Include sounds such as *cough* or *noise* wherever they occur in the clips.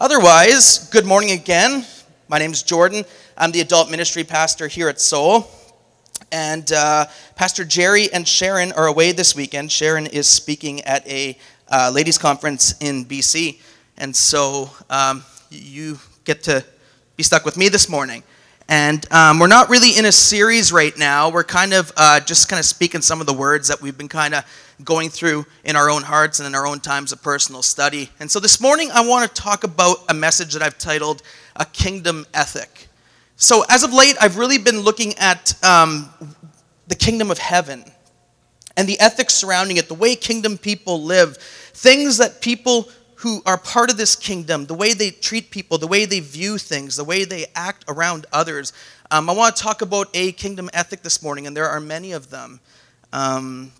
Otherwise, good morning again. My name is Jordan. I'm the adult ministry pastor here at Soul. And uh, Pastor Jerry and Sharon are away this weekend. Sharon is speaking at a uh, ladies' conference in BC. And so um, you get to be stuck with me this morning. And um, we're not really in a series right now. We're kind of uh, just kind of speaking some of the words that we've been kind of going through in our own hearts and in our own times of personal study. And so this morning, I want to talk about a message that I've titled A Kingdom Ethic. So, as of late, I've really been looking at um, the kingdom of heaven and the ethics surrounding it, the way kingdom people live, things that people who are part of this kingdom, the way they treat people, the way they view things, the way they act around others. Um, I want to talk about a kingdom ethic this morning, and there are many of them um,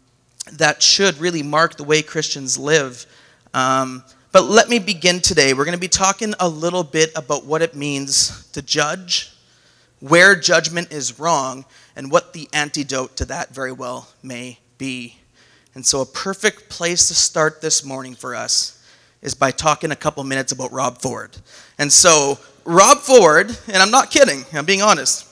that should really mark the way Christians live. Um, but let me begin today. We're going to be talking a little bit about what it means to judge, where judgment is wrong, and what the antidote to that very well may be. And so, a perfect place to start this morning for us is by talking a couple minutes about Rob Ford. And so, Rob Ford, and I'm not kidding, I'm being honest.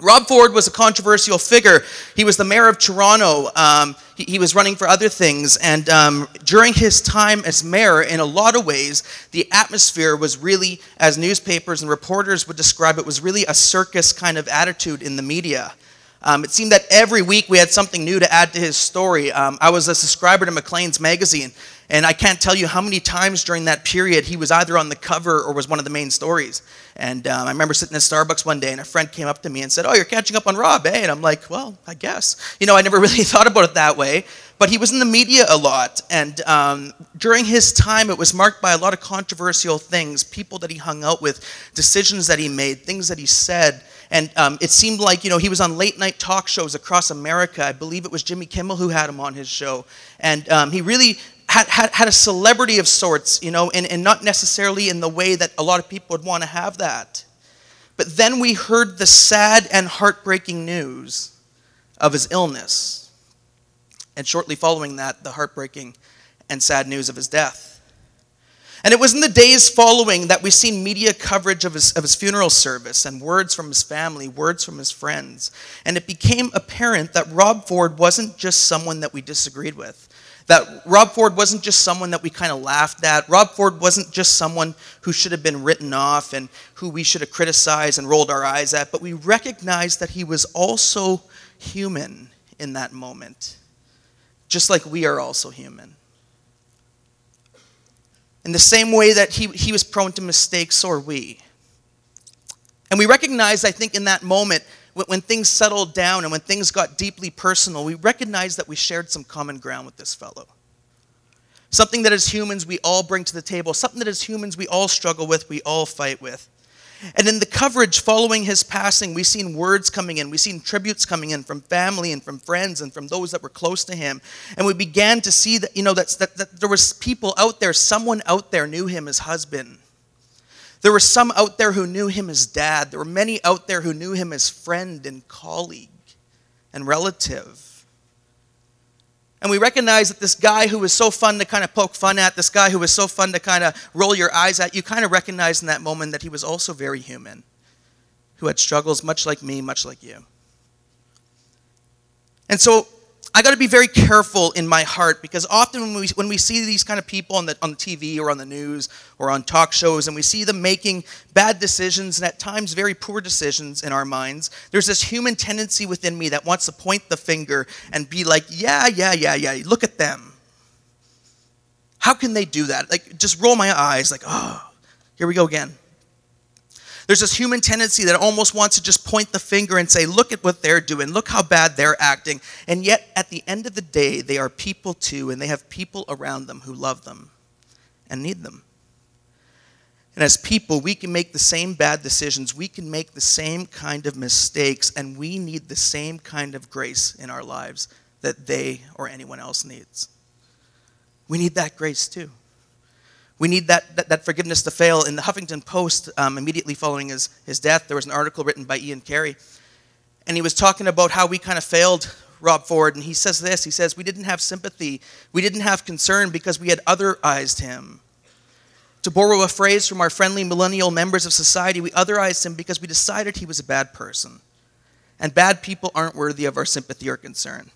Rob Ford was a controversial figure. He was the mayor of Toronto. Um, he, he, was running for other things. And um, during his time as mayor, in a lot of ways, the atmosphere was really, as newspapers and reporters would describe it, was really a circus kind of attitude in the media. Um, it seemed that every week we had something new to add to his story. Um, I was a subscriber to Maclean's magazine, and I can't tell you how many times during that period he was either on the cover or was one of the main stories. And um, I remember sitting at Starbucks one day, and a friend came up to me and said, Oh, you're catching up on Rob, eh? And I'm like, Well, I guess. You know, I never *laughs* really thought about it that way. But he was in the media a lot. And um, during his time, it was marked by a lot of controversial things people that he hung out with, decisions that he made, things that he said. And um, it seemed like, you know, he was on late night talk shows across America. I believe it was Jimmy Kimmel who had him on his show. And um, he really had, had, had a celebrity of sorts, you know, and, and not necessarily in the way that a lot of people would want to have that. But then we heard the sad and heartbreaking news of his illness. And shortly following that, the heartbreaking and sad news of his death. And it was in the days following that we seen media coverage of his, of his funeral service and words from his family, words from his friends. And it became apparent that Rob Ford wasn't just someone that we disagreed with. That Rob Ford wasn't just someone that we kind of laughed at. Rob Ford wasn't just someone who should have been written off and who we should have criticized and rolled our eyes at, but we recognized that he was also human in that moment, just like we are also human. In the same way that he, he was prone to mistakes, so are we. And we recognized, I think, in that moment, when things settled down and when things got deeply personal, we recognized that we shared some common ground with this fellow. Something that as humans we all bring to the table, something that as humans we all struggle with, we all fight with. And in the coverage following his passing, we've seen words coming in. We've seen tributes coming in from family and from friends and from those that were close to him. And we began to see that, you know, that, that, that there was people out there, someone out there knew him as husband. There were some out there who knew him as dad. There were many out there who knew him as friend and colleague and relative. And we recognize that this guy who was so fun to kind of poke fun at, this guy who was so fun to kind of roll your eyes at, you kind of recognize in that moment that he was also very human, who had struggles much like me, much like you. And so I got to be very careful in my heart because often when we, when we see these kind of people on the, on the TV or on the news or on talk shows and we see them making bad decisions and at times very poor decisions in our minds, there's this human tendency within me that wants to point the finger and be like, yeah, yeah, yeah, yeah, look at them. How can they do that? Like, just roll my eyes, like, oh, here we go again. There's this human tendency that almost wants to just point the finger and say, look at what they're doing, look how bad they're acting. And yet, at the end of the day, they are people too, and they have people around them who love them and need them. And as people, we can make the same bad decisions, we can make the same kind of mistakes, and we need the same kind of grace in our lives that they or anyone else needs. We need that grace too. We need that, that, that, forgiveness to fail. In the Huffington Post, um, immediately following his, his death, there was an article written by Ian Carey. And he was talking about how we kind of failed Rob Ford. And he says this He says, We didn't have sympathy, we didn't have concern because we had otherized him. To borrow a phrase from our friendly millennial members of society, we otherized him because we decided he was a bad person. And bad people aren't worthy of our sympathy or concern.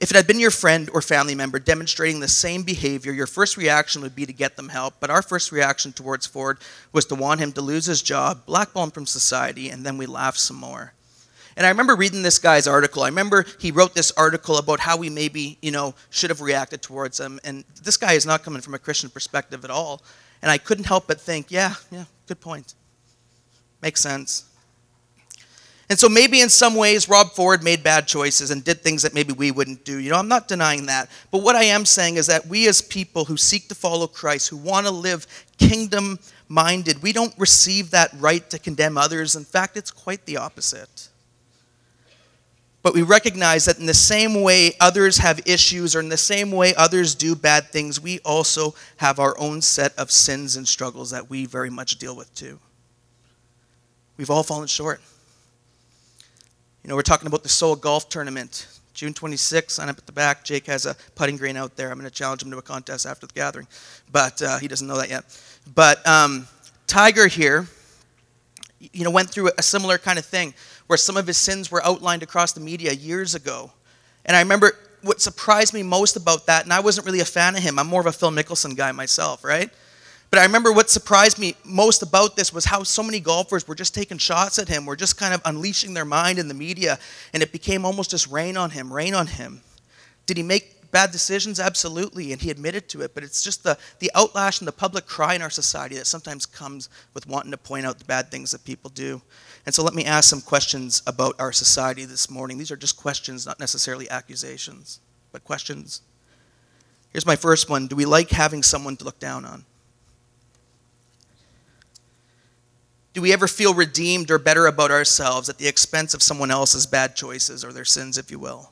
If it had been your friend or family member demonstrating the same behavior, your first reaction would be to get them help. But our first reaction towards Ford was to want him to lose his job, blackball him from society, and then we laughed some more. And I remember reading this guy's article. I remember he wrote this article about how we maybe, you know, should have reacted towards him. And this guy is not coming from a Christian perspective at all. And I couldn't help but think, yeah, yeah, good point. Makes sense. And so maybe in some ways, Rob Ford made bad choices and did things that maybe we wouldn't do. You know, I'm not denying that. But what I am saying is that we, as people who seek to follow Christ, who want to live kingdom minded, we don't receive that right to condemn others. In fact, it's quite the opposite. But we recognize that in the same way others have issues, or in the same way others do bad things, we also have our own set of sins and struggles that we very much deal with too. We've all fallen short. You know, we're talking about the Soul Golf Tournament. June 26th, sign up at the back. Jake has a putting green out there. I'm going to challenge him to a contest after the gathering, but uh, he doesn't know that yet. But um, Tiger here, you know, went through a similar kind of thing where some of his sins were outlined across the media years ago. And I remember what surprised me most about that, and I wasn't really a fan of him. I'm more of a Phil Mickelson guy myself, right? But I remember what surprised me most about this was how so many golfers were just taking shots at him, were just kind of unleashing their mind in the media, and it became almost just rain on him, rain on him. Did he make bad decisions? Absolutely, and he admitted to it. But it's just the, the outlash and the public cry in our society that sometimes comes with wanting to point out the bad things that people do. And so let me ask some questions about our society this morning. These are just questions, not necessarily accusations, but questions. Here's my first one Do we like having someone to look down on? Do we ever feel redeemed or better about ourselves at the expense of someone else's bad choices or their sins, if you will,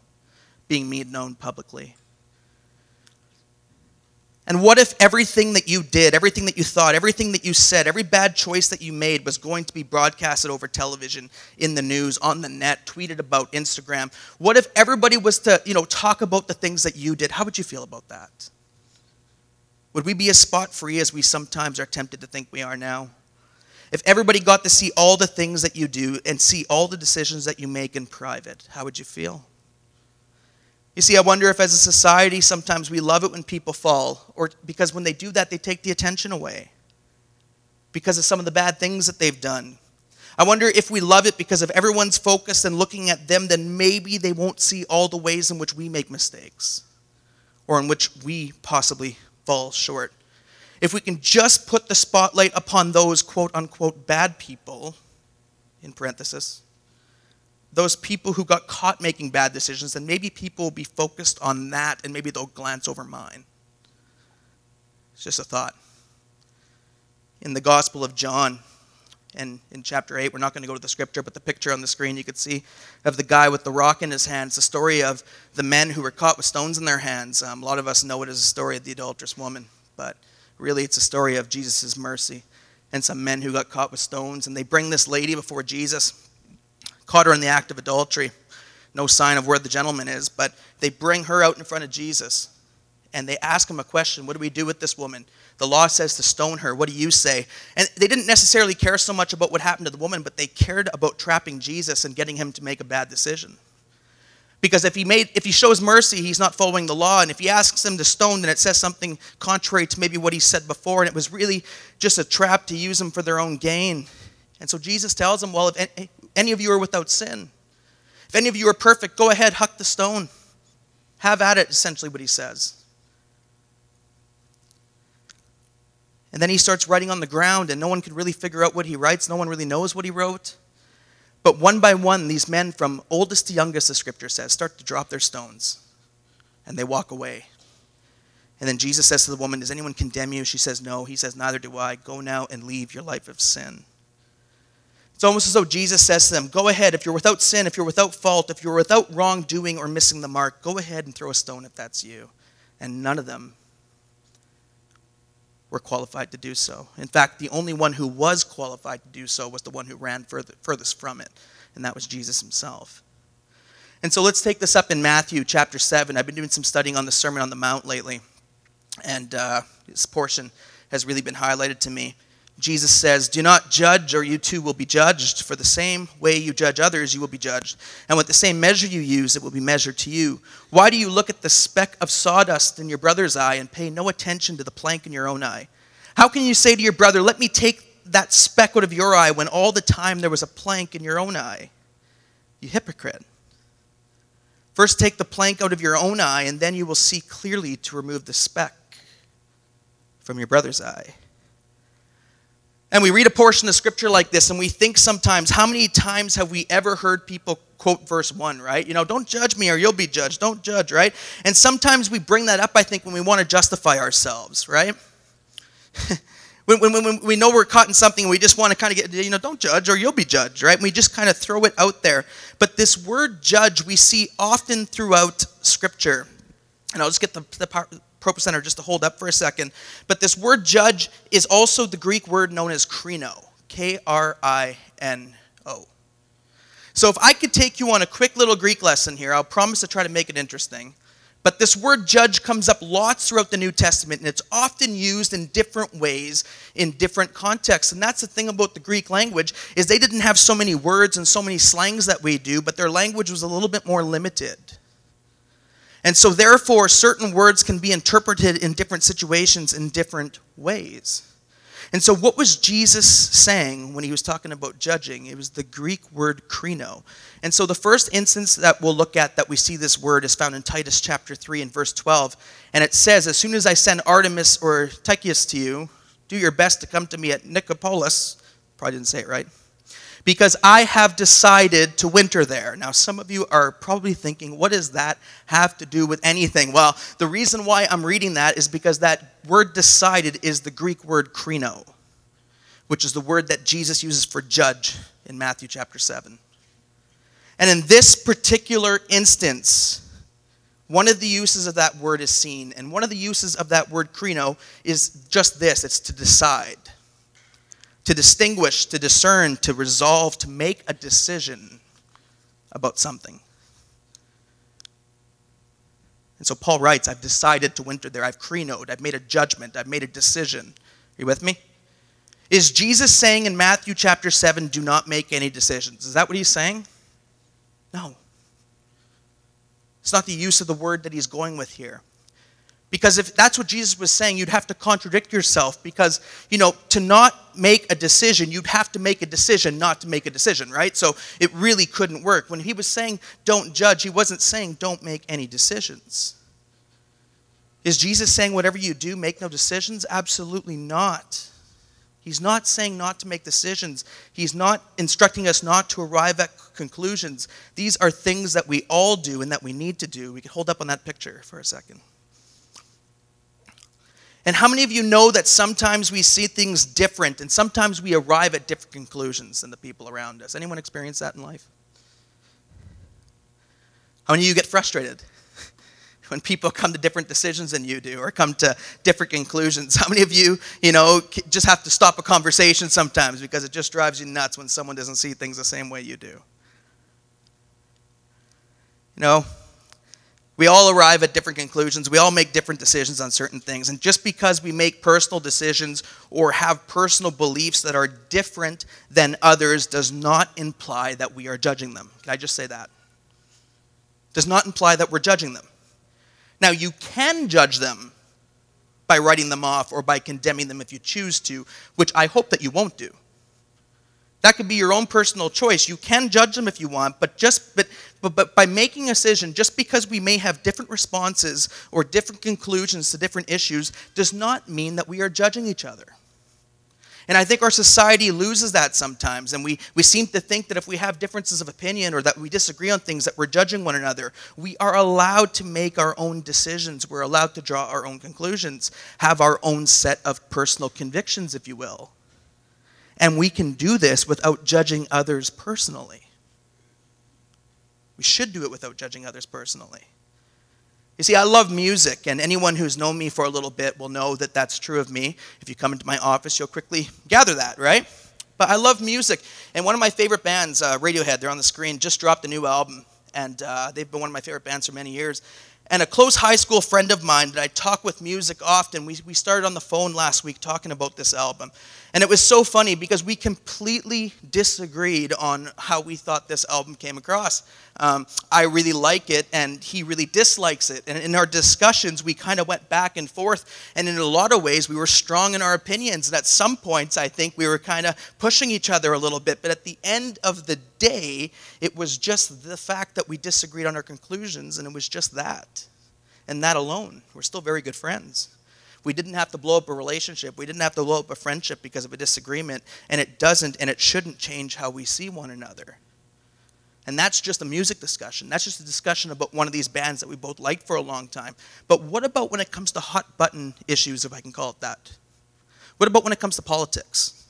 being made known publicly? And what if everything that you did, everything that you thought, everything that you said, every bad choice that you made was going to be broadcasted over television, in the news, on the net, tweeted about, Instagram? What if everybody was to, you know, talk about the things that you did? How would you feel about that? Would we be as spot free as we sometimes are tempted to think we are now? If everybody got to see all the things that you do and see all the decisions that you make in private, how would you feel? You see, I wonder if as a society sometimes we love it when people fall, or because when they do that, they take the attention away because of some of the bad things that they've done. I wonder if we love it because if everyone's focused and looking at them, then maybe they won't see all the ways in which we make mistakes or in which we possibly fall short. If we can just put the spotlight upon those quote unquote bad people, in parenthesis, those people who got caught making bad decisions, then maybe people will be focused on that and maybe they'll glance over mine. It's just a thought. In the Gospel of John, and in chapter 8, we're not going to go to the scripture, but the picture on the screen you could see of the guy with the rock in his hand. It's the story of the men who were caught with stones in their hands. Um, a lot of us know it as the story of the adulterous woman, but really it's a story of Jesus' mercy and some men who got caught with stones. And they bring this lady before Jesus caught her in the act of adultery. No sign of where the gentleman is, but they bring her out in front of Jesus and they ask him a question What do we do with this woman? The law says to stone her. What do you say? And they didn't necessarily care so much about what happened to the woman, but they cared about trapping Jesus and getting him to make a bad decision. Because if he made if he shows mercy, he's not following the law. And if he asks them to stone, then it says something contrary to maybe what he said before. And it was really just a trap to use them for their own gain. And so Jesus tells them, Well, if any of you are without sin. If any of you are perfect, go ahead, huck the stone. Have at it, essentially, what he says. And then he starts writing on the ground, and no one can really figure out what he writes. No one really knows what he wrote. But one by one, these men, from oldest to youngest, the scripture says, start to drop their stones. And they walk away. And then Jesus says to the woman, Does anyone condemn you? She says, No. He says, Neither do I. Go now and leave your life of sin. It's almost as though Jesus says to them, Go ahead, if you're without sin, if you're without fault, if you're without wrongdoing or missing the mark, go ahead and throw a stone if that's you. And none of them were qualified to do so. In fact, the only one who was qualified to do so was the one who ran furthest from it, and that was Jesus himself. And so let's take this up in Matthew chapter 7. I've been doing some studying on the Sermon on the Mount lately, and uh, this portion has really been highlighted to me. Jesus says, Do not judge, or you too will be judged. For the same way you judge others, you will be judged. And with the same measure you use, it will be measured to you. Why do you look at the speck of sawdust in your brother's eye and pay no attention to the plank in your own eye? How can you say to your brother, Let me take that speck out of your eye, when all the time there was a plank in your own eye? You hypocrite. First, take the plank out of your own eye, and then you will see clearly to remove the speck from your brother's eye. And we read a portion of scripture like this, and we think sometimes, how many times have we ever heard people quote verse 1, right? You know, don't judge me or you'll be judged. Don't judge, right? And sometimes we bring that up, I think, when we want to justify ourselves, right? *laughs* when, when, when we know we're caught in something, we just want to kind of get, you know, don't judge or you'll be judged, right? And we just kind of throw it out there. But this word judge we see often throughout scripture. And I'll just get the, the part, Center just to hold up for a second. But this word judge is also the Greek word known as krino, K R I N O. So if I could take you on a quick little Greek lesson here, I'll promise to try to make it interesting. But this word judge comes up lots throughout the New Testament, and it's often used in different ways in different contexts. And that's the thing about the Greek language is they didn't have so many words and so many slangs that we do, but their language was a little bit more limited. And so, therefore, certain words can be interpreted in different situations in different ways. And so, what was Jesus saying when he was talking about judging? It was the Greek word krino. And so, the first instance that we'll look at that we see this word is found in Titus chapter 3 and verse 12. And it says, As soon as I send Artemas or Tychicus to you, do your best to come to me at Nicopolis. Probably didn't say it right because I have decided to winter there. Now, some of you are probably thinking, what does that have to do with anything? Well, the reason why I'm reading that is because that word decided is the Greek word krino, which is the word that Jesus uses for judge in Matthew chapter 7. And in this particular instance, one of the uses of that word is seen, and one of the uses of that word krino is just this it's to decide to distinguish, to discern, to resolve, to make a decision about something. And so Paul writes, I've decided to winter there. I've krenoed. I've made a judgment. I've made a decision. Are you with me? Is Jesus saying in Matthew chapter 7, do not make any decisions? Is that what he's saying? No. It's not the use of the word that he's going with here. Because if that's what Jesus was saying, you'd have to contradict yourself because, you know, to not make a decision, you'd have to make a decision not to make a decision, right? So it really couldn't work. When he was saying don't judge, he wasn't saying don't make any decisions. Is Jesus saying whatever you do, make no decisions? Absolutely not. He's not saying not to make decisions. He's not instructing us not to arrive at conclusions. These are things that we all do and that we need to do. We can hold up on that picture for a second. And how many of you know that sometimes we see things different and sometimes we arrive at different conclusions than the people around us? Anyone experience that in life? How many of you get frustrated *laughs* when people come to different decisions than you do or come to different conclusions? How many of you, you know, just have to stop a conversation sometimes because it just drives you nuts when someone doesn't see things the same way you do? You know, we all arrive at different conclusions. We all make different decisions on certain things. And just because we make personal decisions or have personal beliefs that are different than others does not imply that we are judging them. Can I just say that? Does not imply that we're judging them. Now, you can judge them by writing them off or by condemning them if you choose to, which I hope that you won't do. That could be your own personal choice. You can judge them if you want, but just but, but, but by making a decision, just because we may have different responses or different conclusions to different issues, does not mean that we are judging each other. And I think our society loses that sometimes. And we, we seem to think that if we have differences of opinion or that we disagree on things, that we're judging one another. We are allowed to make our own decisions. We're allowed to draw our own conclusions, have our own set of personal convictions, if you will. And we can do this without judging others personally. We should do it without judging others personally. You see, I love music, and anyone who's known me for a little bit will know that that's true of me. If you come into my office, you'll quickly gather that, right? But I love music, and one of my favorite bands, uh, Radiohead, they're on the screen, just dropped a new album, and uh, they've been one of my favorite bands for many years. And a close high school friend of mine that I talk with music often, we, we started on the phone last week talking about this album. And it was so funny because we completely disagreed on how we thought this album came across. Um, I really like it, and he really dislikes it. And in our discussions, we kind of went back and forth. And in a lot of ways, we were strong in our opinions. And at some points, I think we were kind of pushing each other a little bit. But at the end of the day, it was just the fact that we disagreed on our conclusions, and it was just that. And that alone. We're still very good friends. We didn't have to blow up a relationship. We didn't have to blow up a friendship because of a disagreement. And it doesn't and it shouldn't change how we see one another. And that's just a music discussion. That's just a discussion about one of these bands that we both liked for a long time. But what about when it comes to hot button issues, if I can call it that? What about when it comes to politics?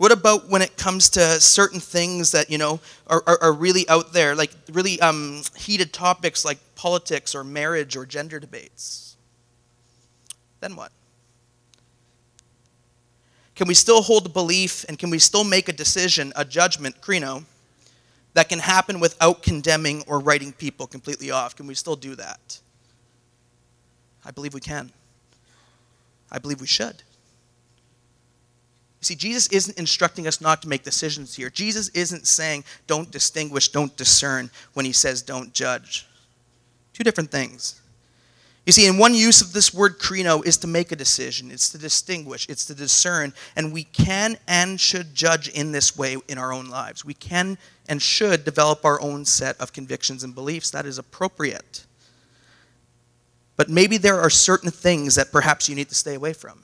What about when it comes to certain things that, you know, are, are, are really out there, like really um, heated topics like politics or marriage or gender debates? then what? Can we still hold a belief and can we still make a decision, a judgment, krino, that can happen without condemning or writing people completely off? Can we still do that? I believe we can. I believe we should. You see, Jesus isn't instructing us not to make decisions here. Jesus isn't saying don't distinguish, don't discern when he says don't judge. Two different things. You see, in one use of this word krino is to make a decision, it's to distinguish, it's to discern, and we can and should judge in this way in our own lives. We can and should develop our own set of convictions and beliefs. That is appropriate. But maybe there are certain things that perhaps you need to stay away from.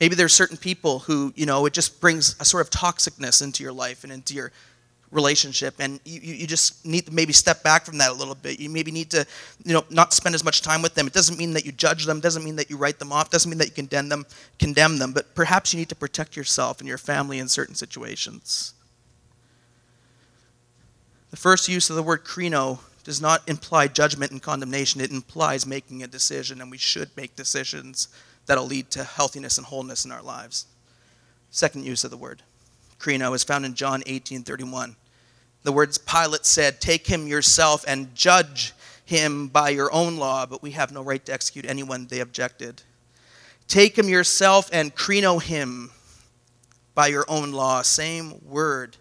Maybe there are certain people who, you know, it just brings a sort of toxicness into your life and into your relationship and you, you just need to maybe step back from that a little bit. You maybe need to you know not spend as much time with them. It doesn't mean that you judge them doesn't mean that you write them off doesn't mean that you condemn them condemn them but perhaps you need to protect yourself and your family in certain situations. The first use of the word krino does not imply judgment and condemnation. It implies making a decision and we should make decisions that'll lead to healthiness and wholeness in our lives second use of the word krino is found in John 18:31. The words Pilate said, "Take him yourself and judge him by your own law, but we have no right to execute anyone," they objected. Take him yourself and krino him by your own law. Same word,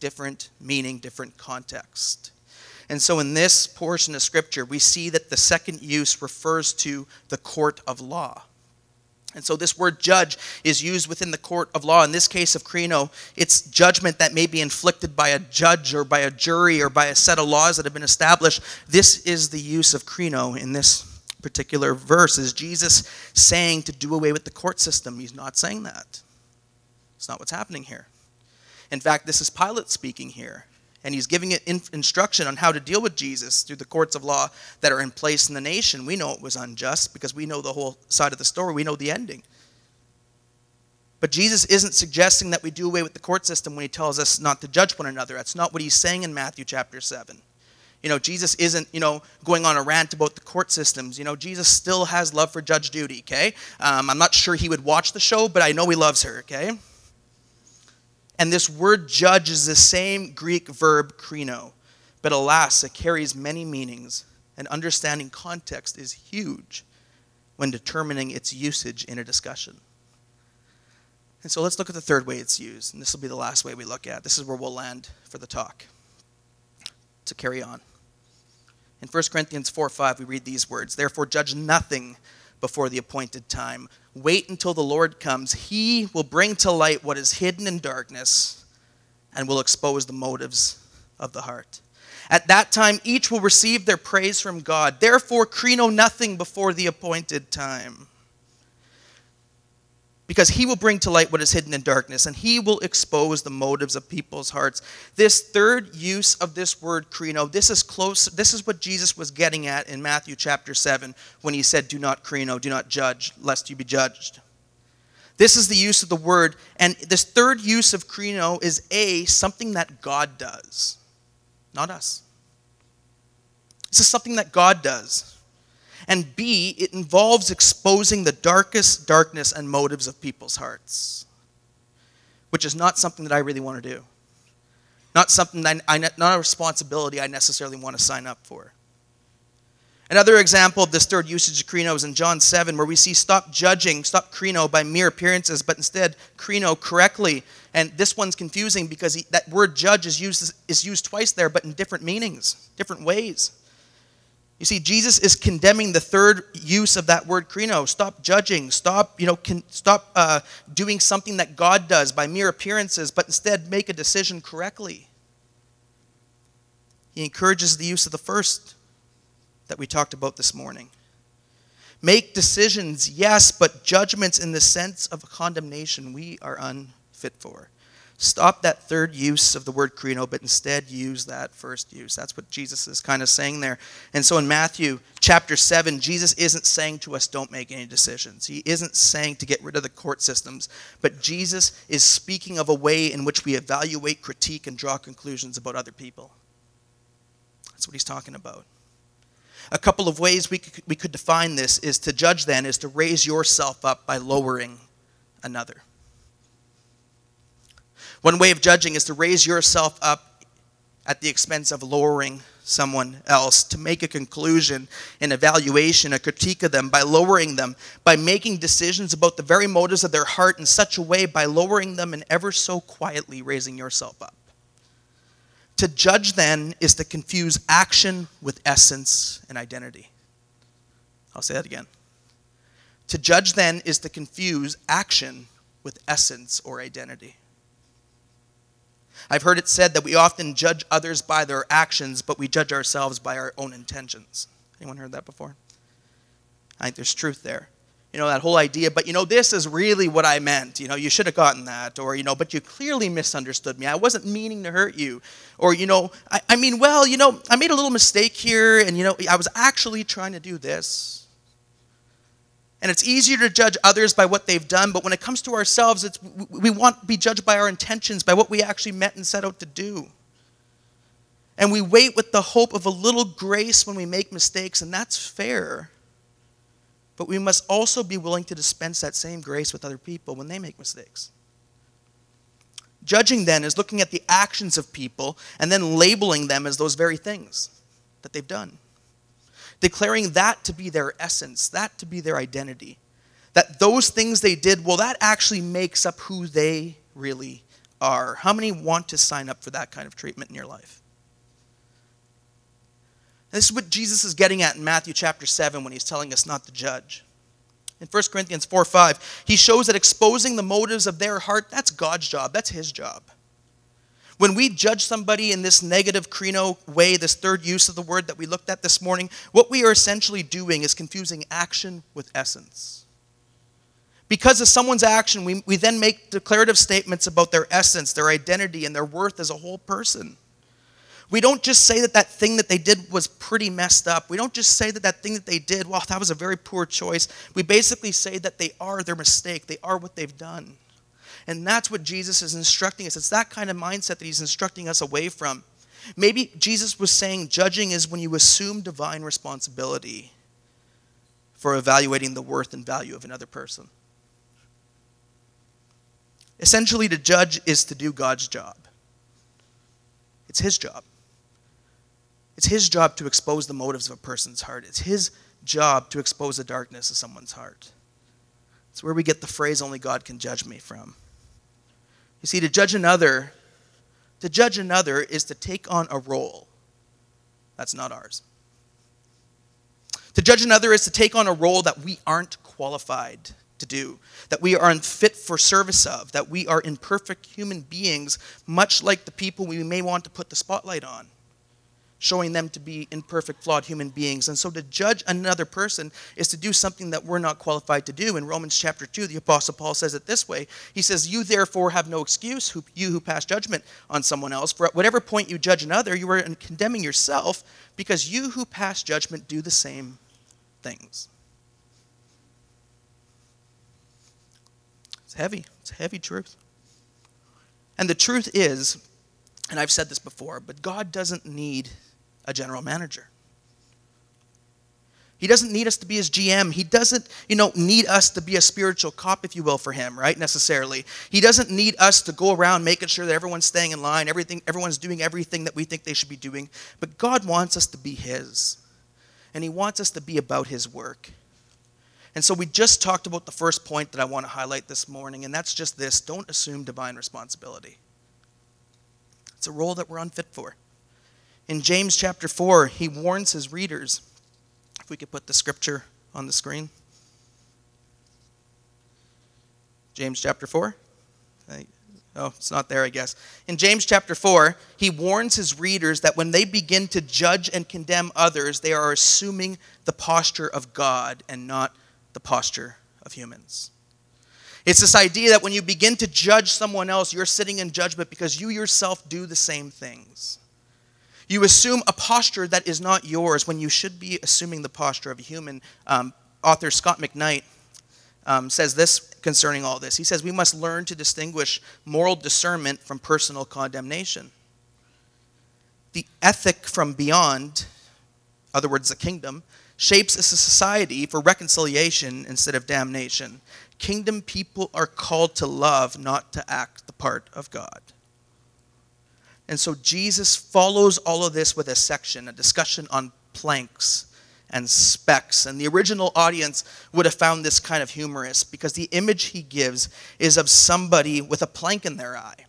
different meaning, different context. And so in this portion of scripture, we see that the second use refers to the court of law. And so this word judge is used within the court of law. In this case of Krino, it's judgment that may be inflicted by a judge or by a jury or by a set of laws that have been established. This is the use of Krino in this particular verse. Is Jesus saying to do away with the court system? He's not saying that. It's not what's happening here. In fact, this is Pilate speaking here and he's giving it instruction on how to deal with Jesus through the courts of law that are in place in the nation. We know it was unjust because we know the whole side of the story, we know the ending. But Jesus isn't suggesting that we do away with the court system when he tells us not to judge one another. That's not what he's saying in Matthew chapter 7. You know, Jesus isn't, you know, going on a rant about the court systems. You know, Jesus still has love for Judge Judy, okay? Um, I'm not sure he would watch the show, but I know he loves her, okay? And this word judge is the same Greek verb krino, but alas, it carries many meanings, and understanding context is huge when determining its usage in a discussion. And so let's look at the third way it's used, and this will be the last way we look at. This is where we'll land for the talk. To carry on. In 1 Corinthians 4 5, we read these words Therefore, judge nothing before the appointed time. Wait until the Lord comes. He will bring to light what is hidden in darkness and will expose the motives of the heart. At that time, each will receive their praise from God. Therefore, krino nothing before the appointed time because he will bring to light what is hidden in darkness and he will expose the motives of people's hearts. This third use of this word krino this is close this is what jesus was getting at in matthew chapter 7 when he said do not krino do not judge lest you be judged. This is the use of the word and this third use of krino is a something that god does. Not us. This is something that god does and B, it involves exposing the darkest darkness and motives of people's hearts, which is not something that I really want to do. not something I, I, not a responsibility I necessarily want to sign up for. Another example of this third usage of krino is in John 7, where we see stop judging, stop krino by mere appearances, but instead krino correctly. And this one's confusing because he, that word judge is used, is used twice there, but in different meanings, different ways. You see, Jesus is condemning the third use of that word krino. Stop judging. Stop, you know, can, stop uh, doing something that God does by mere appearances, but instead make a decision correctly. He encourages the use of the first that we talked about this morning. Make decisions, yes, but judgments in the sense of condemnation we are unfit for. Stop that third use of the word krino, but instead use that first use. That's what Jesus is kind of saying there. And so in Matthew chapter 7, Jesus isn't saying to us, don't make any decisions. He isn't saying to get rid of the court systems, but Jesus is speaking of a way in which we evaluate, critique, and draw conclusions about other people. That's what he's talking about. A couple of ways we could, we could define this is to judge then is to raise yourself up by lowering another. One way of judging is to raise yourself up at the expense of lowering someone else, to make a conclusion, an evaluation, a critique of them by lowering them, by making decisions about the very motives of their heart in such a way by lowering them and ever so quietly raising yourself up. To judge then is to confuse action with essence and identity. I'll say that again. To judge then is to confuse action with essence or identity. I've heard it said that we often judge others by their actions, but we judge ourselves by our own intentions. Anyone heard that before? I think there's truth there. You know, that whole idea, but you know, this is really what I meant. You know, you should have gotten that. Or, you know, but you clearly misunderstood me. I wasn't meaning to hurt you. Or, you know, I, I mean, well, you know, I made a little mistake here, and, you know, I was actually trying to do this. And it's easier to judge others by what they've done, but when it comes to ourselves, it's, we want to be judged by our intentions, by what we actually meant and set out to do. And we wait with the hope of a little grace when we make mistakes, and that's fair. But we must also be willing to dispense that same grace with other people when they make mistakes. Judging then is looking at the actions of people and then labeling them as those very things that they've done declaring that to be their essence, that to be their identity. That those things they did, well, that actually makes up who they really are. How many want to sign up for that kind of treatment in your life? this is what Jesus is getting at in Matthew chapter 7 when he's telling us not to judge. In 1 Corinthians 4 5, he shows that exposing the motives of their heart, that's God's job, that's his job. When we judge somebody in this negative krino way, this third use of the word that we looked at this morning, what we are essentially doing is confusing action with essence. Because of someone's action, we, we then make declarative statements about their essence, their identity, and their worth as a whole person. We don't just say that that thing that they did was pretty messed up. We don't just say that that thing that they did, well, that was a very poor choice. We basically say that they are their mistake, they are what they've done. And that's what Jesus is instructing us. It's that kind of mindset that he's instructing us away from. Maybe Jesus was saying judging is when you assume divine responsibility for evaluating the worth and value of another person. Essentially, to judge is to do God's job. It's His job. It's His job to expose the motives of a person's heart. It's His job to expose the darkness of someone's heart. It's where we get the phrase, only God can judge me from. You see, to judge another, to judge another is to take on a role that's not ours. To judge another is to take on a role that we aren't qualified to do, that we are unfit for service of, that we are imperfect human beings, much like the people we may want to put the spotlight on showing them to be imperfect, flawed human beings. And so to judge another person is to do something that we're not qualified to do. In Romans chapter 2, the Apostle Paul says it this way He says, You therefore have no excuse, you who pass judgment on someone else. For at whatever point you judge another, you are condemning yourself, because you who pass judgment do the same things. It's heavy. It's heavy truth. And the truth is, and I've said this before, but God doesn't need a general manager. He doesn't need us to be his GM. He doesn't, you know, need us to be a spiritual cop, if you will, for him, right? Necessarily. He doesn't need us to go around making sure that everyone's staying in line, everything, everyone's doing everything that we think they should be doing. But God wants us to be his. And he wants us to be about his work. And so we just talked about the first point that I want to highlight this morning, and that's just this don't assume divine responsibility. It's a role that we're unfit for. In James chapter 4, he warns his readers if we could put the scripture on the screen. James chapter 4. Oh, it's not there, I guess. In James chapter 4, he warns his readers that when they begin to judge and condemn others, they are assuming the posture of God and not the posture of humans. It's this idea that when you begin to judge someone else, you're sitting in judgment because you yourself do the same things. You assume a posture that is not yours when you should be assuming the posture of a human. Um, author Scot McKnight um, says this concerning all this. He says, We must learn to distinguish moral discernment from personal condemnation. The ethic from beyond, other words, the kingdom, shapes a society for reconciliation instead of damnation. Kingdom people are called to love, not to act the part of God. And so Jesus follows all of this with a section, a discussion on planks and specks. And the original audience would have found this kind of humorous because the image he gives is of somebody with a plank in their eye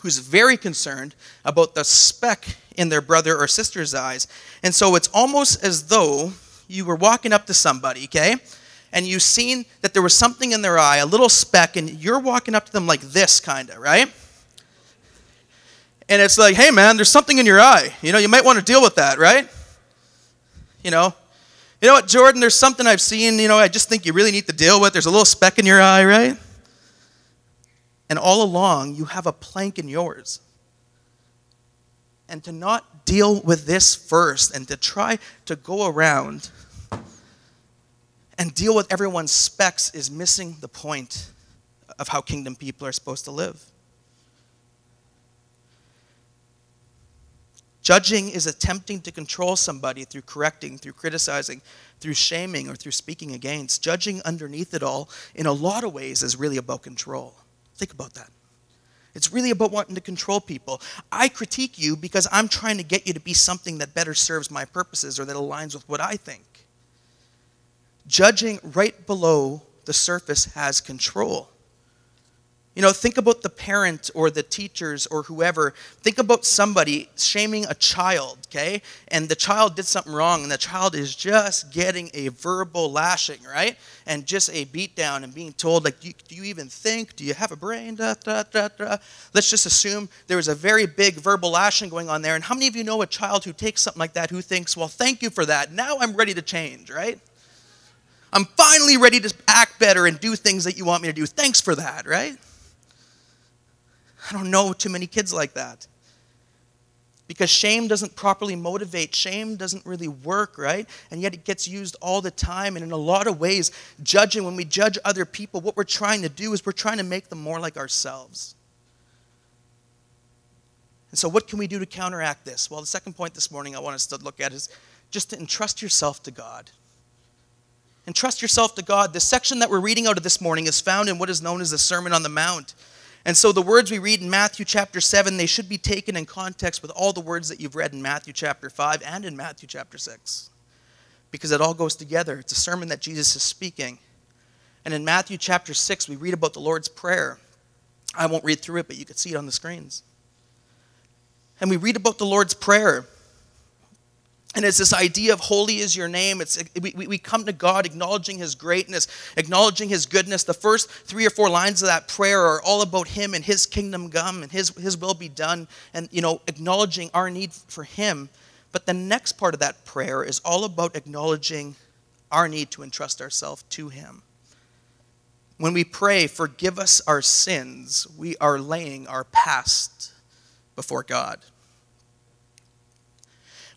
who's very concerned about the speck in their brother or sister's eyes. And so it's almost as though you were walking up to somebody, okay? And you've seen that there was something in their eye, a little speck, and you're walking up to them like this, kind of, right? and it's like, hey man, there's something in your eye. You know, you might want to deal with that, right? You know, you know what, Jordan, there's something I've seen, you know, I just think you really need to deal with. There's a little speck in your eye, right? And all along, you have a plank in yours. And to not deal with this first and to try to go around and deal with everyone's specks is missing the point of how kingdom people are supposed to live. Judging is attempting to control somebody through correcting, through criticizing, through shaming, or through speaking against. Judging underneath it all, in a lot of ways, is really about control. Think about that. It's really about wanting to control people. I critique you because I'm trying to get you to be something that better serves my purposes or that aligns with what I think. Judging right below the surface has control. You know, think about the parent or the teachers or whoever. Think about somebody shaming a child, okay? And the child did something wrong, and the child is just getting a verbal lashing, right? And just a beatdown and being told, like, do you, do you even think? Do you have a brain? Da, da, da, da. Let's just assume there was a very big verbal lashing going on there. And how many of you know a child who takes something like that who thinks, well, thank you for that. Now I'm ready to change, right? I'm finally ready to act better and do things that you want me to do. Thanks for that, right? I don't know too many kids like that. Because shame doesn't properly motivate. Shame doesn't really work, right? And yet it gets used all the time. And in a lot of ways, judging, when we judge other people, what we're trying to do is we're trying to make them more like ourselves. And so, what can we do to counteract this? Well, the second point this morning I want us to look at is just to entrust yourself to God. Entrust yourself to God. The section that we're reading out of this morning is found in what is known as the Sermon on the Mount. And so the words we read in Matthew chapter 7, they should be taken in context with all the words that you've read in Matthew chapter 5 and in Matthew chapter 6. Because it all goes together. It's a sermon that Jesus is speaking. And in Matthew chapter 6, we read about the Lord's Prayer. I won't read through it, but you can see it on the screens. And we read about the Lord's Prayer. And it's this idea of holy is your name. It's, we, we come to God acknowledging his greatness, acknowledging his goodness. The first three or four lines of that prayer are all about him and his kingdom come and his, his will be done and, you know, acknowledging our need for him. But the next part of that prayer is all about acknowledging our need to entrust ourselves to him. When we pray, forgive us our sins, we are laying our past before God.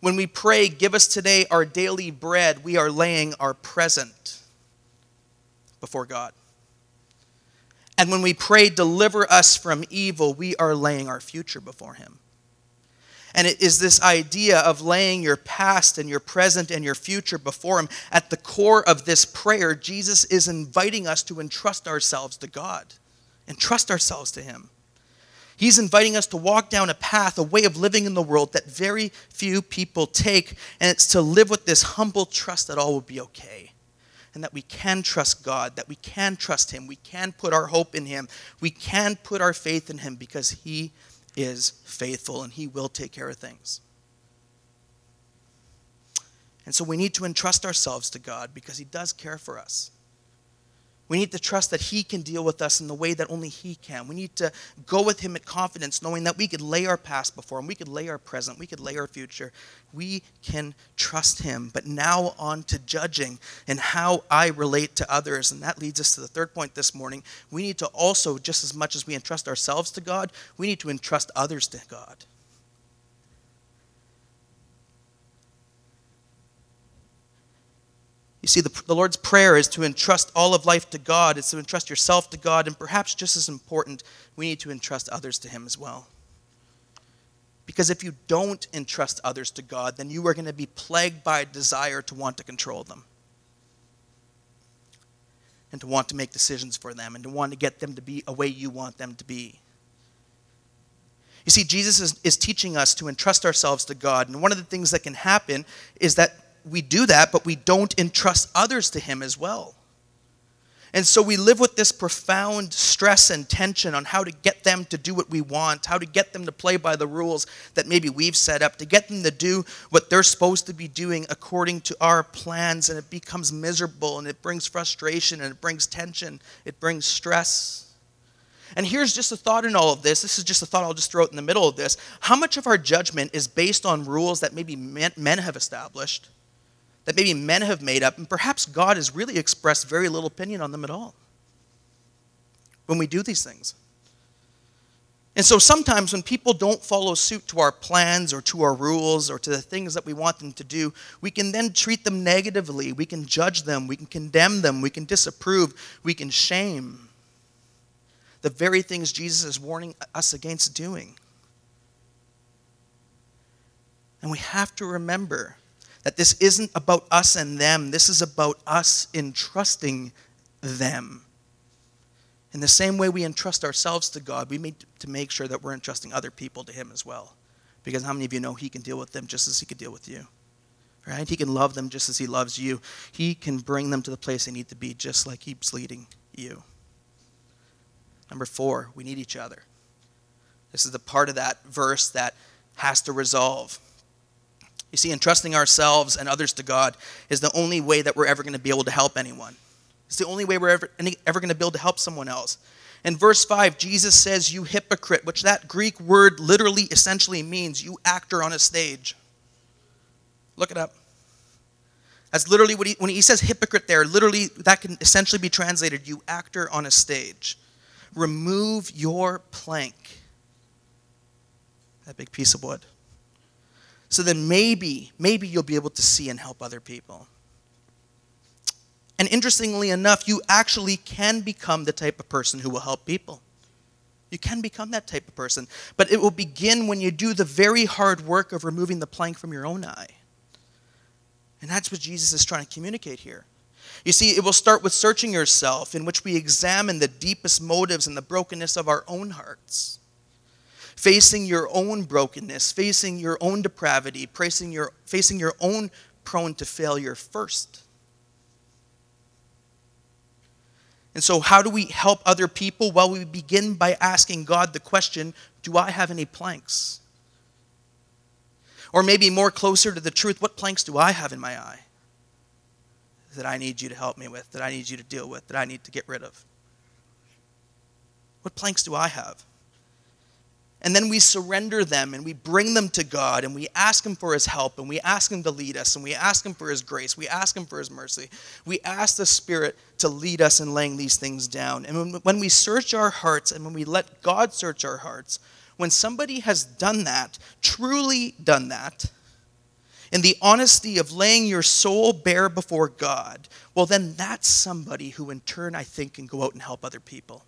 When we pray, give us today our daily bread, we are laying our present before God. And when we pray, deliver us from evil, we are laying our future before Him. And it is this idea of laying your past and your present and your future before Him. At the core of this prayer, Jesus is inviting us to entrust ourselves to God, entrust ourselves to Him. He's inviting us to walk down a path, a way of living in the world that very few people take, and it's to live with this humble trust that all will be okay. And that we can trust God, that we can trust Him, we can put our hope in Him, we can put our faith in Him because He is faithful and He will take care of things. And so we need to entrust ourselves to God because He does care for us. We need to trust that He can deal with us in the way that only He can. We need to go with Him at confidence, knowing that we could lay our past before Him, we could lay our present, we could lay our future. We can trust Him. But now on to judging and how I relate to others. And that leads us to the third point this morning. We need to also, just as much as we entrust ourselves to God, we need to entrust others to God. You see, the, the Lord's Prayer is to entrust all of life to God, it's to entrust yourself to God, and perhaps just as important, we need to entrust others to Him as well. Because if you don't entrust others to God, then you are going to be plagued by a desire to want to control them. And to want to make decisions for them and to want to get them to be a way you want them to be. You see, Jesus is, is teaching us to entrust ourselves to God. And one of the things that can happen is that we do that, but we don't entrust others to Him as well. And so we live with this profound stress and tension on how to get them to do what we want, how to get them to play by the rules that maybe we've set up, to get them to do what they're supposed to be doing according to our plans. And it becomes miserable and it brings frustration and it brings tension, it brings stress. And here's just a thought in all of this. This is just a thought I'll just throw it in the middle of this. How much of our judgment is based on rules that maybe men have established? That maybe men have made up, and perhaps God has really expressed very little opinion on them at all when we do these things. And so sometimes when people don't follow suit to our plans or to our rules or to the things that we want them to do, we can then treat them negatively. We can judge them. We can condemn them. We can disapprove. We can shame. The very things Jesus is warning us against doing. And we have to remember that this isn't about us and them, this is about us entrusting them. In the same way we entrust ourselves to God, we need to make sure that we're entrusting other people to Him as well. Because how many of you know He can deal with them just as He could deal with you? Right? He can love them just as He loves you. He can bring them to the place they need to be just like He's leading you. Number four, we need each other. This is the part of that verse that has to resolve. You see, entrusting ourselves and others to God is the only way that we're ever going to be able to help anyone. It's the only way we're ever, ever going to be able to help someone else. In verse 5, Jesus says, You hypocrite, which that Greek word literally essentially means you actor on a stage. Look it up. That's literally what he, when he says hypocrite there, literally that can essentially be translated you actor on a stage. Remove your plank. That big piece of wood. So then maybe, maybe you'll be able to see and help other people. And interestingly enough, you actually can become the type of person who will help people. You can become that type of person. But it will begin when you do the very hard work of removing the plank from your own eye. And that's what Jesus is trying to communicate here. You see, it will start with searching yourself, in which we examine the deepest motives and the brokenness of our own hearts facing your own brokenness, facing your own depravity, facing your, facing your own prone to failure first. And so, how do we help other people? Well, we begin by asking God the question Do I have any planks? Or maybe more closer to the truth, what planks do I have in my eye that I need you to help me with, that I need you to deal with, that I need to get rid of? What planks do I have? And then we surrender them and we bring them to God and we ask Him for His help and we ask Him to lead us and we ask Him for His grace. We ask Him for His mercy. We ask the Spirit to lead us in laying these things down. And when we search our hearts and when we let God search our hearts, when somebody has done that, truly done that, in the honesty of laying your soul bare before God, well, then that's somebody who in turn I think can go out and help other people.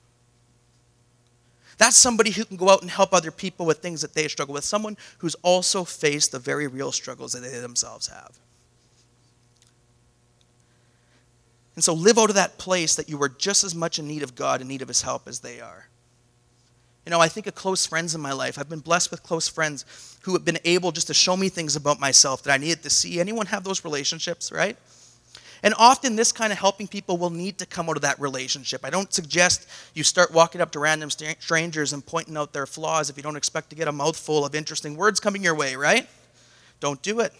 That's somebody who can go out and help other people with things that they struggle with, someone who's also faced the very real struggles that they themselves have. And so live out of that place that you are just as much in need of God, in need of His help as they are. You know, I think of close friends in my life. I've been blessed with close friends who have been able just to show me things about myself that I needed to see. Anyone have those relationships, right? And often, this kind of helping people will need to come out of that relationship. I don't suggest you start walking up to random strangers and pointing out their flaws if you don't expect to get a mouthful of interesting words coming your way, right? Don't do it.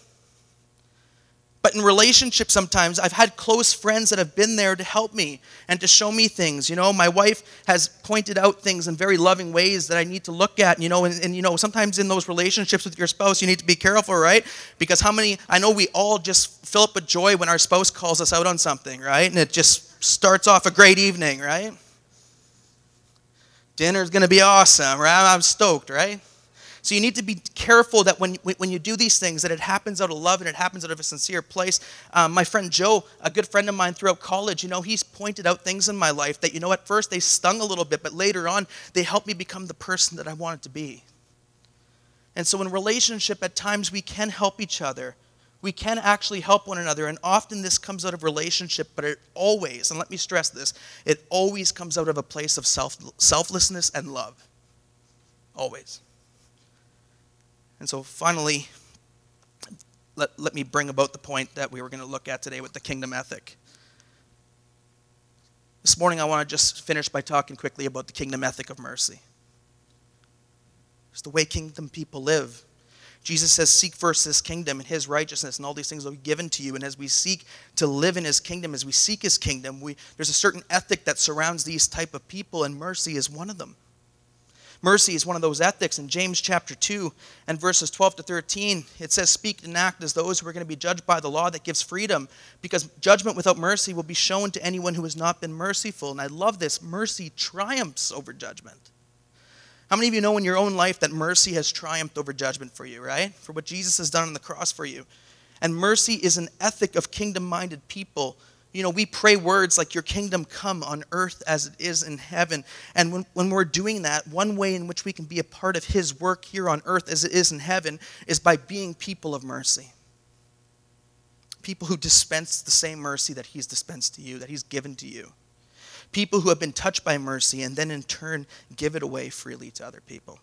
But in relationships, sometimes I've had close friends that have been there to help me and to show me things. You know, my wife has pointed out things in very loving ways that I need to look at. You know, and, and you know, sometimes in those relationships with your spouse, you need to be careful, right? Because how many? I know we all just fill up with joy when our spouse calls us out on something, right? And it just starts off a great evening, right? Dinner's to be awesome, right? I'm stoked, right? So you need to be careful that when, when you do these things, that it happens out of love and it happens out of a sincere place. Um, my friend Joe, a good friend of mine throughout college, you know, he's pointed out things in my life that, you know, at first they stung a little bit, but later on they helped me become the person that I wanted to be. And so in relationship, at times we can help each other. We can actually help one another. And often this comes out of relationship, but it always, and let me stress this, it always comes out of a place of self, selflessness and love. Always. And so finally, let, let me bring about the point that we were going to look at today with the kingdom ethic. This morning, I want to just finish by talking quickly about the kingdom ethic of mercy. It's the way kingdom people live. Jesus says, Seek first his kingdom and his righteousness, and all these things will be given to you. And as we seek to live in his kingdom, as we seek his kingdom, we, there's a certain ethic that surrounds these type of people, and mercy is one of them. Mercy is one of those ethics. In James chapter 2 and verses 12 to 13, it says, Speak and act as those who are going to be judged by the law that gives freedom, because judgment without mercy will be shown to anyone who has not been merciful. And I love this mercy triumphs over judgment. How many of you know in your own life that mercy has triumphed over judgment for you, right? For what Jesus has done on the cross for you. And mercy is an ethic of kingdom minded people you know, we pray words like, Your kingdom come on earth as it is in heaven. And when, when we're doing that, one way in which we can be a part of His work here on earth as it is in heaven is by being people of mercy. People who dispense the same mercy that He's dispensed to you, that He's given to you. People who have been touched by mercy and then in turn give it away freely to other people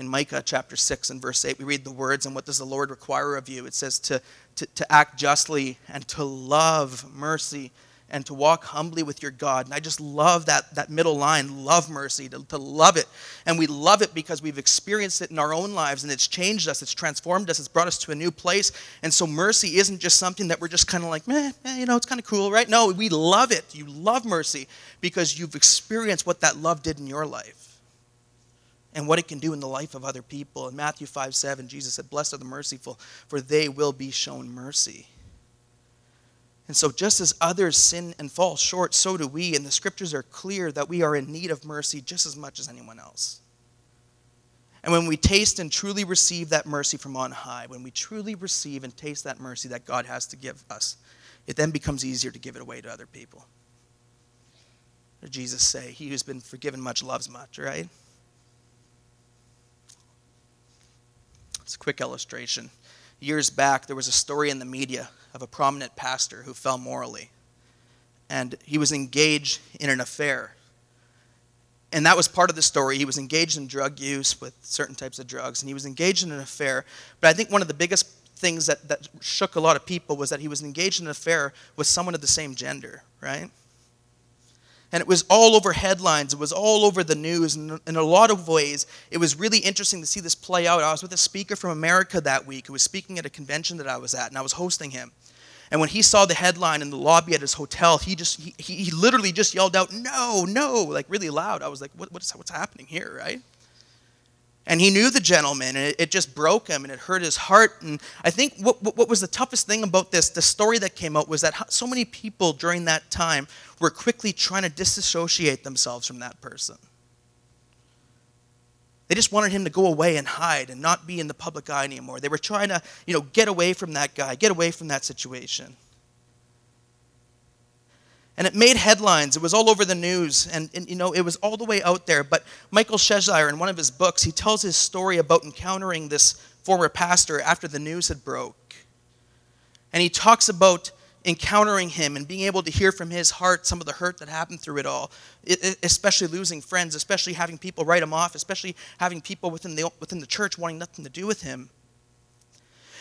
in Micah chapter 6 and verse 8, we read the words, and what does the Lord require of you? It says to, to, to act justly and to love mercy and to walk humbly with your God. And I just love that, that middle line love mercy, to, to love it. And we love it because we've experienced it in our own lives and it's changed us, it's transformed us, it's brought us to a new place. And so mercy isn't just something that we're just kind of like, meh, meh, you know, it's kind of cool, right? No, we love it. You love mercy because you've experienced what that love did in your life and what it can do in the life of other people. In Matthew 5 7, Jesus said, Blessed are the merciful, for they will be shown mercy. And so, just as others sin and fall short, so do we. And the scriptures are clear that we are in need of mercy just as much as anyone else. And when we taste and truly receive that mercy from on high, when we truly receive and taste that mercy that God has to give us, it then becomes easier to give it away to other people. Jesus say, He who's been forgiven much loves much, right? It's a quick illustration. Years back, there was a story in the media of a prominent pastor who fell morally. And he was engaged in an affair. And that was part of the story. He was engaged in drug use with certain types of drugs, and he was engaged in an affair. But I think one of the biggest things that, that shook a lot of people was that he was engaged in an affair with someone of the same gender, right? And it was all over headlines. It was all over the news. And in a lot of ways, it was really interesting to see this play out. I was with a speaker from America that week who was speaking at a convention that I was at, and I was hosting him. And when he saw the headline in the lobby at his hotel, he just he, he literally just yelled out, "No, no!" like really loud. I was like, what, what's what's happening here, right? And he knew the gentleman, and it, it, just broke him, and it hurt his heart. And I think what, what, what was the toughest thing about this, the story that came out, was that so many people during that time were quickly trying to disassociate themselves from that person. They just wanted him to go away and hide and not be in the public eye anymore. They were trying to, you know, get away from that guy, get away from that situation. And it made headlines. It was all over the news. And, and, you know, it was all the way out there. But Michael Cheshire, in one of his books, he tells his story about encountering this former pastor after the news had broke. And he talks about encountering him and being able to hear from his heart some of the hurt that happened through it all, especially losing friends, especially having people write him off, especially having people within the, within the church wanting nothing to do with him.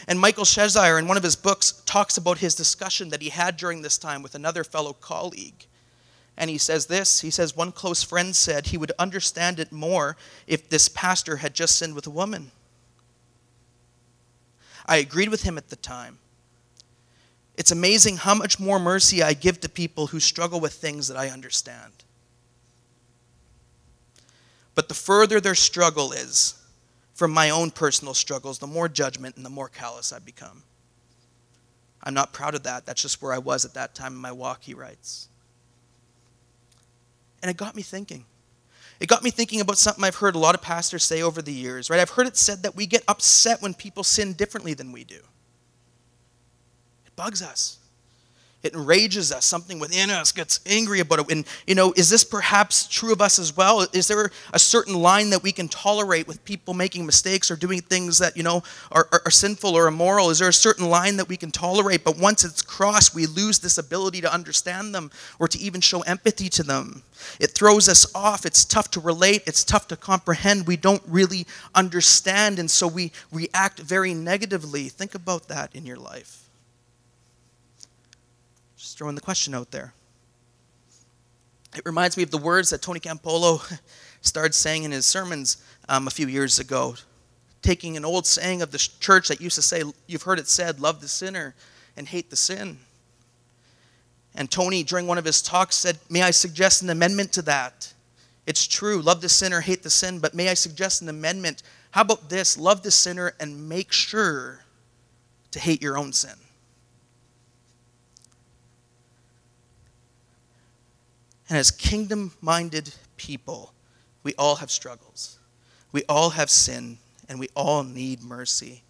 And Michael Cheshire, in one of his books, talks about his discussion that he had during this time with another fellow colleague. And he says this He says, One close friend said he would understand it more if this pastor had just sinned with a woman. I agreed with him at the time. It's amazing how much more mercy I give to people who struggle with things that I understand. But the further their struggle is from my own personal struggles, the more judgment and the more callous I become. I'm not proud of that. That's just where I was at that time in my walk, he writes. And it got me thinking. It got me thinking about something I've heard a lot of pastors say over the years, right? I've heard it said that we get upset when people sin differently than we do It bugs us. It enrages us. Something within us gets angry about it. And, you know, is this perhaps true of us as well? Is there a certain line that we can tolerate with people making mistakes or doing things that, you know, are, are, are sinful or immoral? Is there a certain line that we can tolerate? But once it's crossed, we lose this ability to understand them or to even show empathy to them. It throws us off. It's tough to relate. It's tough to comprehend. We don't really understand. And so we react very negatively. Think about that in your life. Throwing the question out there. It reminds me of the words that Tony Campolo *laughs* started saying in his sermons um, a few years ago, taking an old saying of the church that used to say, You've heard it said, love the sinner and hate the sin. And Tony, during one of his talks, said, May I suggest an amendment to that? It's true, love the sinner, hate the sin, but may I suggest an amendment? How about this? Love the sinner and make sure to hate your own sin. And as kingdom minded people, we all have struggles. We all have sin, and we all need mercy.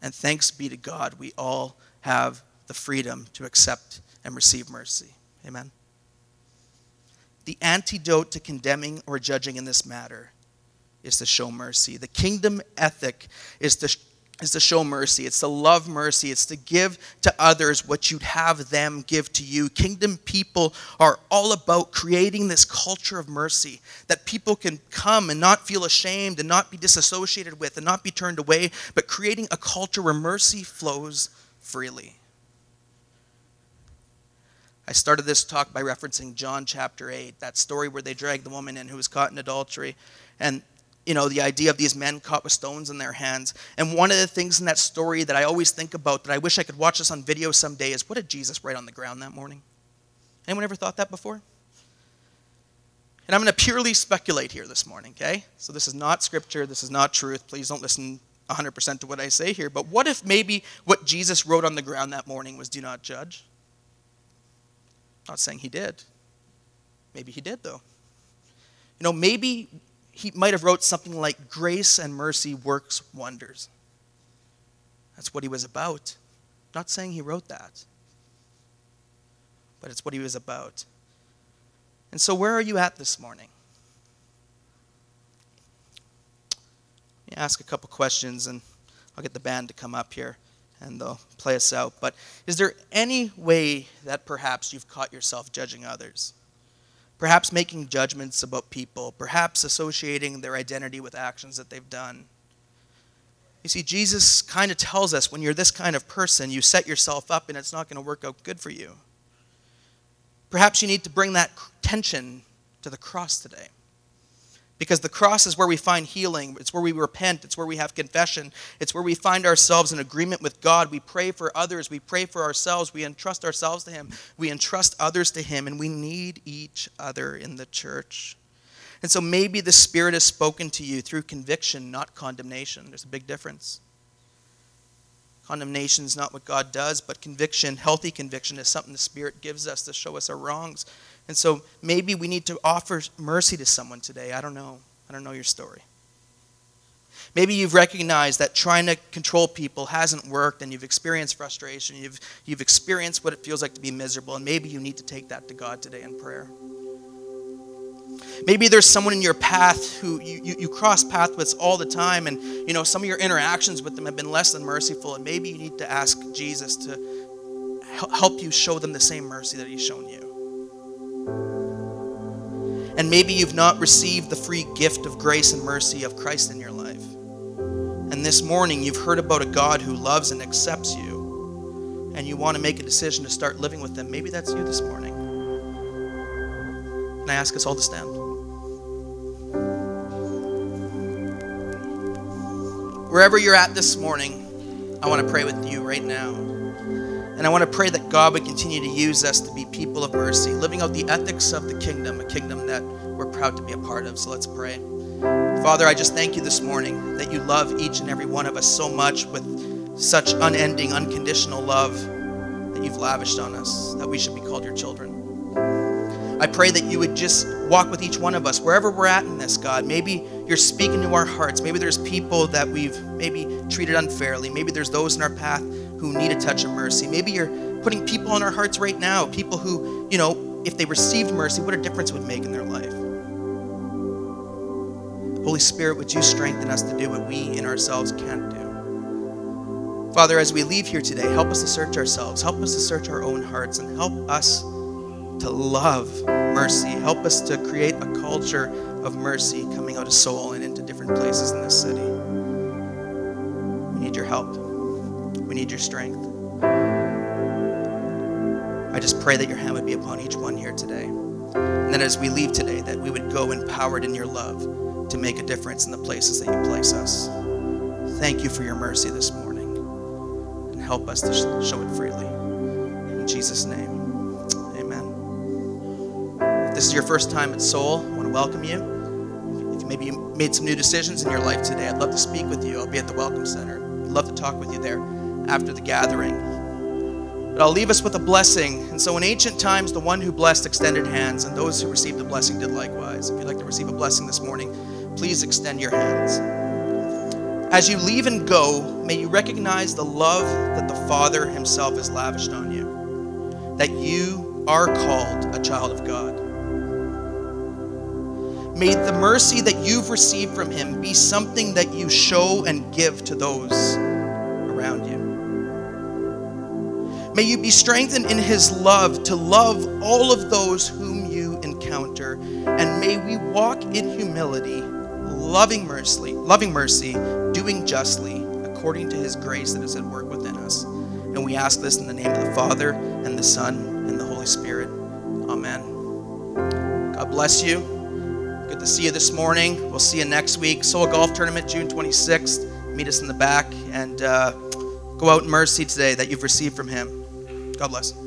And thanks be to God, we all have the freedom to accept and receive mercy. Amen. The antidote to condemning or judging in this matter is to show mercy. The kingdom ethic is to is to show mercy. It's to love mercy. It's to give to others what you'd have them give to you. Kingdom people are all about creating this culture of mercy that people can come and not feel ashamed and not be disassociated with and not be turned away, but creating a culture where mercy flows freely. I started this talk by referencing John chapter 8, that story where they dragged the woman in who was caught in adultery. And you know, the idea of these men caught with stones in their hands. And one of the things in that story that I always think about, that I wish I could watch this on video someday, is what did Jesus write on the ground that morning? Anyone ever thought that before? And I'm going to purely speculate here this morning, okay? So this is not scripture, this is not truth. Please don't listen 100% to what I say here. But what if maybe what Jesus wrote on the ground that morning was do not judge? not saying he did. Maybe he did, though. You know, maybe he might have wrote something like grace and mercy works wonders. That's what he was about. Not saying he wrote that but it's what he was about. And so where are you at this morning? Ask a couple questions and i'll get the band to come up here and they'll play us out. But is there any way that perhaps you've caught yourself judging others perhaps making judgments about people, perhaps associating their identity with actions that they've done. You see, Jesus kind of tells us when you're this kind of person, you set yourself up and it's not going to work out good for you. Perhaps you need to bring that tension to the cross today. Because the cross is where we find healing. It's where we repent. It's where we have confession. It's where we find ourselves in agreement with God. We pray for others. We pray for ourselves. We entrust ourselves to Him. We entrust others to Him. And we need each other in the church. And so maybe the Spirit has spoken to you through conviction, not condemnation. There's a big difference. Condemnation is not what God does, but conviction, healthy conviction, is something the Spirit gives us to show us our wrongs and so maybe we need to offer mercy to someone today. I don't know. I don't know your story. Maybe you've recognized that trying to control people hasn't worked and you've experienced frustration. You've, you've experienced what it feels like to be miserable, and maybe you need to take that to God today in prayer. Maybe there's someone in your path who you, you, you, cross paths with all the time, and you know some of your interactions with them have been less than merciful, and maybe you need to ask Jesus to help you show them the same mercy that He's shown you. And maybe you've not received the free gift of grace and mercy of Christ in your life. And this morning you've heard about a God who loves and accepts you, and you want to make a decision to start living with Him. Maybe that's you this morning. And I ask us all to stand. Wherever you're at this morning, I want to pray with you right now. And I want to pray that God would continue to use us to be people of mercy, living out the ethics of the kingdom, a kingdom that we're proud to be a part of. So let's pray. Father, I just thank you this morning that you love each and every one of us so much with such unending, unconditional love that you've lavished on us, that we should be called your children. I pray that you would just walk with each one of us wherever we're at in this, God. Maybe you're speaking to our hearts. Maybe there's people that we've maybe treated unfairly. Maybe there's those in our path who need a touch of mercy. Maybe you're putting people on our hearts right now, people who, you know, if they received mercy, what a difference would make in their life. Holy Spirit, would you strengthen us to do what we in ourselves can't do? Father, as we leave here today, help us to search ourselves, help us to search our own hearts, and help us to love mercy. Help us to create a culture of mercy coming out of Soul and into different places in this city. We need your help. Need your strength. I just pray that your hand would be upon each one here today. And that as we leave today, that we would go empowered in your love to make a difference in the places that you place us. Thank you for your mercy this morning. And help us to show it freely. In Jesus' name, amen. If this is your first time at Soul, I want to welcome you. If maybe you made some new decisions in your life today, I'd love to speak with you. I'll be at the Welcome Center. I'd love to talk with you there after the gathering. But I'll leave us with a blessing. And so, in ancient times, the one who blessed extended hands, and those who received the blessing did likewise. If you'd like to receive a blessing this morning, please extend your hands. As you leave and go, may you recognize the love that the Father Himself has lavished on you, that you are called a child of God. May the mercy that you've received from Him be something that you show and give to those around you. May you be strengthened in his love to love all of those whom you encounter. And may we walk in humility, loving mercy, loving mercy, doing justly, according to his grace that is at work within us. And we ask this in the name of the Father, and the Son, and the Holy Spirit. Amen. God bless you. Good to see you this morning. We'll see you next week. Soul Golf Tournament, June 26th meet us in the back, and uh, go out in mercy today that you've received from Him. God bless.